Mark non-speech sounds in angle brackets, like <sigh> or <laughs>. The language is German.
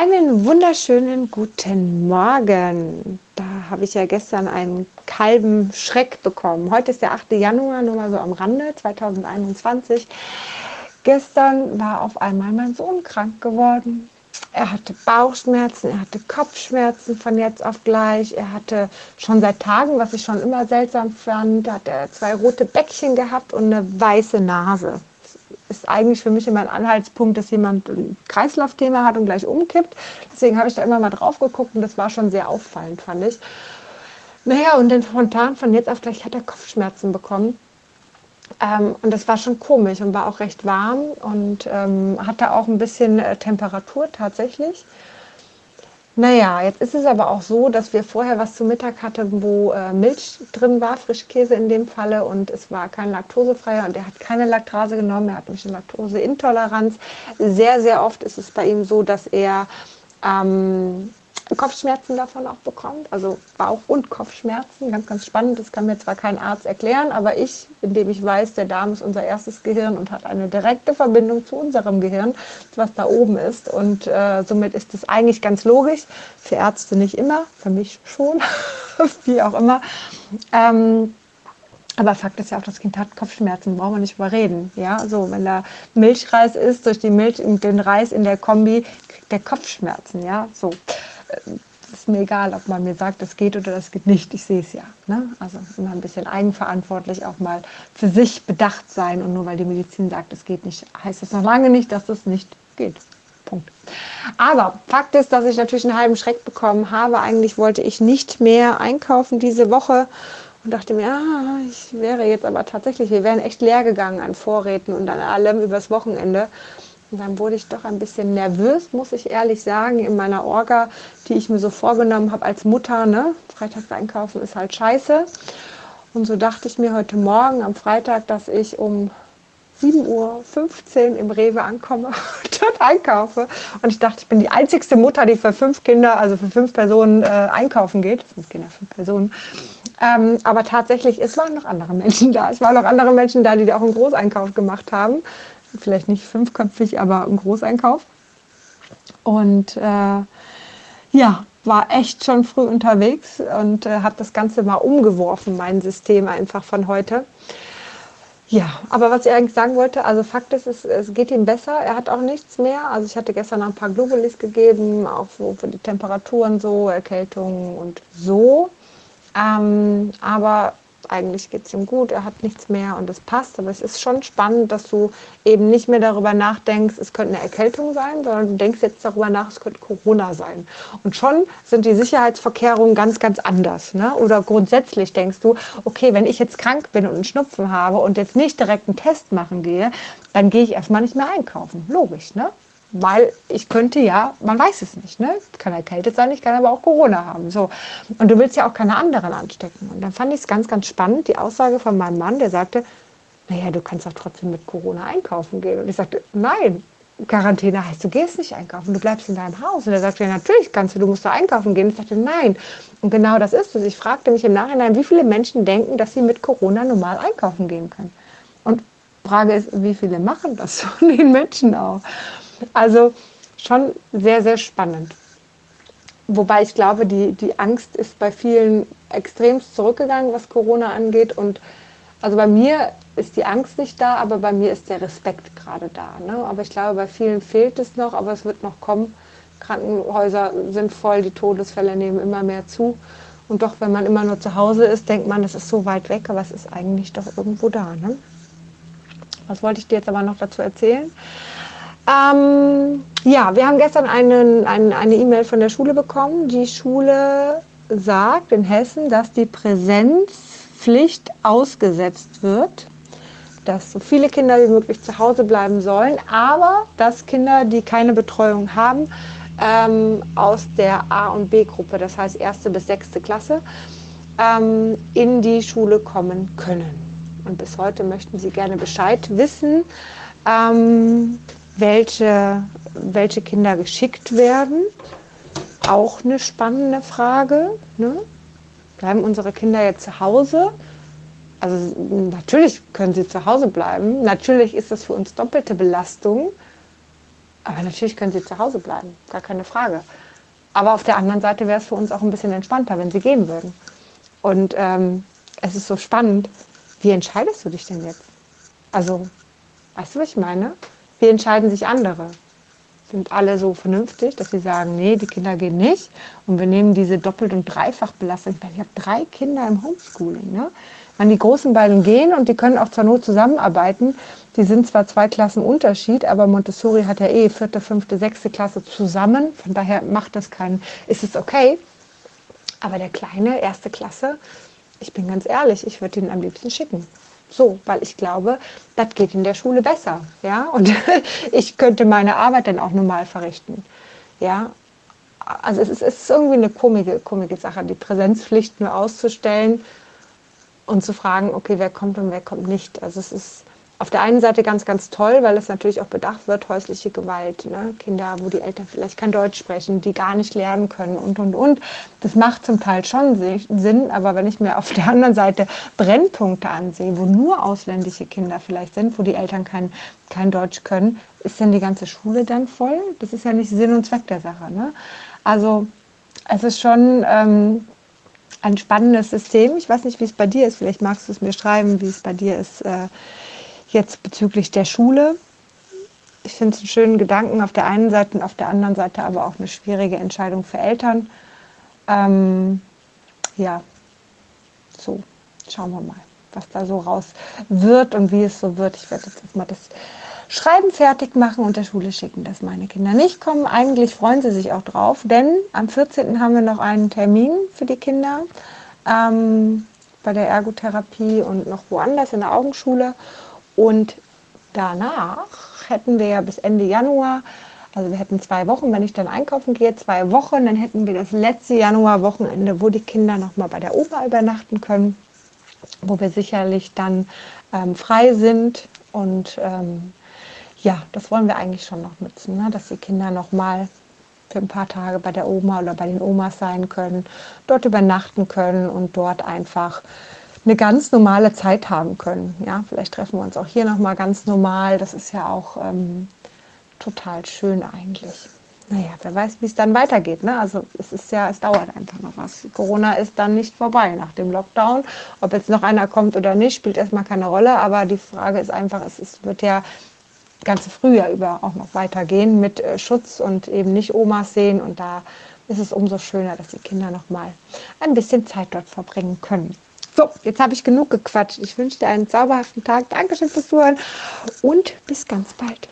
Einen wunderschönen guten Morgen. Da habe ich ja gestern einen kalben Schreck bekommen. Heute ist der 8. Januar, nur mal so am Rande, 2021. Gestern war auf einmal mein Sohn krank geworden. Er hatte Bauchschmerzen, er hatte Kopfschmerzen von jetzt auf gleich. Er hatte schon seit Tagen, was ich schon immer seltsam fand, hat er zwei rote Bäckchen gehabt und eine weiße Nase ist eigentlich für mich immer ein Anhaltspunkt, dass jemand ein Kreislaufthema hat und gleich umkippt. Deswegen habe ich da immer mal drauf geguckt und das war schon sehr auffallend, fand ich. Naja, und dann spontan von jetzt auf gleich hat er Kopfschmerzen bekommen. Ähm, und das war schon komisch und war auch recht warm und ähm, hatte auch ein bisschen äh, Temperatur tatsächlich. Naja, jetzt ist es aber auch so, dass wir vorher was zu Mittag hatten, wo äh, Milch drin war, Frischkäse in dem Falle, und es war kein laktosefreier und er hat keine Laktase genommen, er hat nämlich eine Laktoseintoleranz. Sehr, sehr oft ist es bei ihm so, dass er ähm, Kopfschmerzen davon auch bekommt, also Bauch- und Kopfschmerzen. Ganz, ganz spannend. Das kann mir zwar kein Arzt erklären, aber ich, indem ich weiß, der Darm ist unser erstes Gehirn und hat eine direkte Verbindung zu unserem Gehirn, was da oben ist. Und äh, somit ist es eigentlich ganz logisch. Für Ärzte nicht immer, für mich schon, <laughs> wie auch immer. Ähm, aber Fakt ist ja auch, das Kind hat Kopfschmerzen, brauchen wir nicht überreden. Ja, so, wenn da Milchreis ist, durch die Milch und den Reis in der Kombi, kriegt der Kopfschmerzen. Ja, so ist mir egal, ob man mir sagt, es geht oder das geht nicht. Ich sehe es ja. Ne? Also immer ein bisschen eigenverantwortlich auch mal für sich bedacht sein. Und nur weil die Medizin sagt, es geht nicht, heißt das noch lange nicht, dass es nicht geht. Punkt. Aber Fakt ist, dass ich natürlich einen halben Schreck bekommen habe. Eigentlich wollte ich nicht mehr einkaufen diese Woche und dachte mir, ah, ich wäre jetzt aber tatsächlich, wir wären echt leer gegangen an Vorräten und an allem übers Wochenende. Und dann wurde ich doch ein bisschen nervös, muss ich ehrlich sagen, in meiner Orga, die ich mir so vorgenommen habe als Mutter. Ne? Freitags einkaufen ist halt scheiße. Und so dachte ich mir heute Morgen am Freitag, dass ich um 7.15 Uhr im Rewe ankomme <laughs> und dort einkaufe. Und ich dachte, ich bin die einzigste Mutter, die für fünf Kinder, also für fünf Personen äh, einkaufen geht. Fünf Kinder, fünf Personen. Ähm, aber tatsächlich, es waren noch andere Menschen da. Es waren noch andere Menschen da, die auch einen Großeinkauf gemacht haben vielleicht nicht fünfköpfig, aber ein Großeinkauf. Und äh, ja, war echt schon früh unterwegs und äh, habe das Ganze mal umgeworfen, mein System einfach von heute. Ja, aber was ich eigentlich sagen wollte, also Fakt ist, es, es geht ihm besser. Er hat auch nichts mehr. Also ich hatte gestern ein paar Globulis gegeben, auch so für die Temperaturen so, Erkältungen und so. Ähm, aber eigentlich geht es ihm gut, er hat nichts mehr und es passt. Aber es ist schon spannend, dass du eben nicht mehr darüber nachdenkst, es könnte eine Erkältung sein, sondern du denkst jetzt darüber nach, es könnte Corona sein. Und schon sind die Sicherheitsverkehrungen ganz, ganz anders. Ne? Oder grundsätzlich denkst du, okay, wenn ich jetzt krank bin und einen Schnupfen habe und jetzt nicht direkt einen Test machen gehe, dann gehe ich erstmal nicht mehr einkaufen. Logisch, ne? Weil ich könnte ja, man weiß es nicht, ne? Kann erkältet sein, ich kann aber auch Corona haben. So. Und du willst ja auch keine anderen anstecken. Und dann fand ich es ganz, ganz spannend, die Aussage von meinem Mann, der sagte, naja, du kannst doch trotzdem mit Corona einkaufen gehen. Und ich sagte, nein, Quarantäne heißt, du gehst nicht einkaufen, du bleibst in deinem Haus. Und er sagte, ja, natürlich kannst du, du musst da einkaufen gehen. Ich sagte, nein. Und genau das ist es. Ich fragte mich im Nachhinein, wie viele Menschen denken, dass sie mit Corona normal einkaufen gehen können. Und Frage ist, wie viele machen das <laughs> von den Menschen auch? Also schon sehr, sehr spannend. Wobei ich glaube, die, die Angst ist bei vielen extremst zurückgegangen, was Corona angeht. Und also bei mir ist die Angst nicht da, aber bei mir ist der Respekt gerade da. Ne? Aber ich glaube, bei vielen fehlt es noch, aber es wird noch kommen. Krankenhäuser sind voll, die Todesfälle nehmen immer mehr zu. Und doch, wenn man immer nur zu Hause ist, denkt man, das ist so weit weg, aber es ist eigentlich doch irgendwo da. Ne? Was wollte ich dir jetzt aber noch dazu erzählen? Ähm, ja, wir haben gestern einen, einen, eine E-Mail von der Schule bekommen. Die Schule sagt in Hessen, dass die Präsenzpflicht ausgesetzt wird, dass so viele Kinder wie möglich zu Hause bleiben sollen, aber dass Kinder, die keine Betreuung haben, ähm, aus der A- und B-Gruppe, das heißt erste bis sechste Klasse, ähm, in die Schule kommen können. Und bis heute möchten sie gerne Bescheid wissen. Ähm, welche, welche Kinder geschickt werden. Auch eine spannende Frage. Ne? Bleiben unsere Kinder jetzt zu Hause? Also natürlich können sie zu Hause bleiben. Natürlich ist das für uns doppelte Belastung. Aber natürlich können sie zu Hause bleiben, gar keine Frage. Aber auf der anderen Seite wäre es für uns auch ein bisschen entspannter, wenn sie gehen würden. Und ähm, es ist so spannend, wie entscheidest du dich denn jetzt? Also, weißt du, was ich meine? Wie entscheiden sich andere? Sind alle so vernünftig, dass sie sagen, nee, die Kinder gehen nicht und wir nehmen diese Doppelt- und Dreifachbelastung. Ich, meine, ich habe drei Kinder im Homeschooling. Ne? Wenn die großen beiden gehen und die können auch zur Not zusammenarbeiten, die sind zwar zwei Klassen Unterschied, aber Montessori hat ja eh vierte, fünfte, sechste Klasse zusammen. Von daher macht das keinen, ist es okay. Aber der kleine, erste Klasse, ich bin ganz ehrlich, ich würde ihn am liebsten schicken. So, weil ich glaube, das geht in der Schule besser. Ja, und <laughs> ich könnte meine Arbeit dann auch normal verrichten. Ja, also es ist, es ist irgendwie eine komische, komische Sache, die Präsenzpflicht nur auszustellen und zu fragen, okay, wer kommt und wer kommt nicht. Also es ist auf der einen Seite ganz, ganz toll, weil es natürlich auch bedacht wird, häusliche Gewalt, ne? Kinder, wo die Eltern vielleicht kein Deutsch sprechen, die gar nicht lernen können und, und, und. Das macht zum Teil schon Sinn, aber wenn ich mir auf der anderen Seite Brennpunkte ansehe, wo nur ausländische Kinder vielleicht sind, wo die Eltern kein, kein Deutsch können, ist denn die ganze Schule dann voll? Das ist ja nicht Sinn und Zweck der Sache. Ne? Also es ist schon... Ähm, ein spannendes System. Ich weiß nicht, wie es bei dir ist. Vielleicht magst du es mir schreiben, wie es bei dir ist. Äh, jetzt bezüglich der Schule. Ich finde es einen schönen Gedanken auf der einen Seite und auf der anderen Seite aber auch eine schwierige Entscheidung für Eltern. Ähm, ja, so, schauen wir mal, was da so raus wird und wie es so wird. Ich werde jetzt erstmal das Schreiben fertig machen und der Schule schicken, dass meine Kinder nicht kommen. Eigentlich freuen sie sich auch drauf, denn am 14. haben wir noch einen Termin für die Kinder ähm, bei der Ergotherapie und noch woanders in der Augenschule. Und danach hätten wir ja bis Ende Januar, also wir hätten zwei Wochen, wenn ich dann einkaufen gehe, zwei Wochen, dann hätten wir das letzte Januarwochenende, wo die Kinder nochmal bei der Oma übernachten können, wo wir sicherlich dann ähm, frei sind. Und ähm, ja, das wollen wir eigentlich schon noch nutzen, ne? dass die Kinder nochmal für ein paar Tage bei der Oma oder bei den Omas sein können, dort übernachten können und dort einfach eine ganz normale Zeit haben können. Ja, vielleicht treffen wir uns auch hier nochmal ganz normal. Das ist ja auch ähm, total schön eigentlich. Naja, wer weiß, wie es dann weitergeht. Ne? Also es ist ja, es dauert einfach noch was. Corona ist dann nicht vorbei nach dem Lockdown. Ob jetzt noch einer kommt oder nicht, spielt erstmal keine Rolle. Aber die Frage ist einfach, es ist, wird ja ganze Frühjahr über auch noch weitergehen mit äh, Schutz und eben nicht Omas sehen. Und da ist es umso schöner, dass die Kinder noch mal ein bisschen Zeit dort verbringen können. So, jetzt habe ich genug gequatscht. Ich wünsche dir einen zauberhaften Tag. Dankeschön fürs Zuhören und bis ganz bald.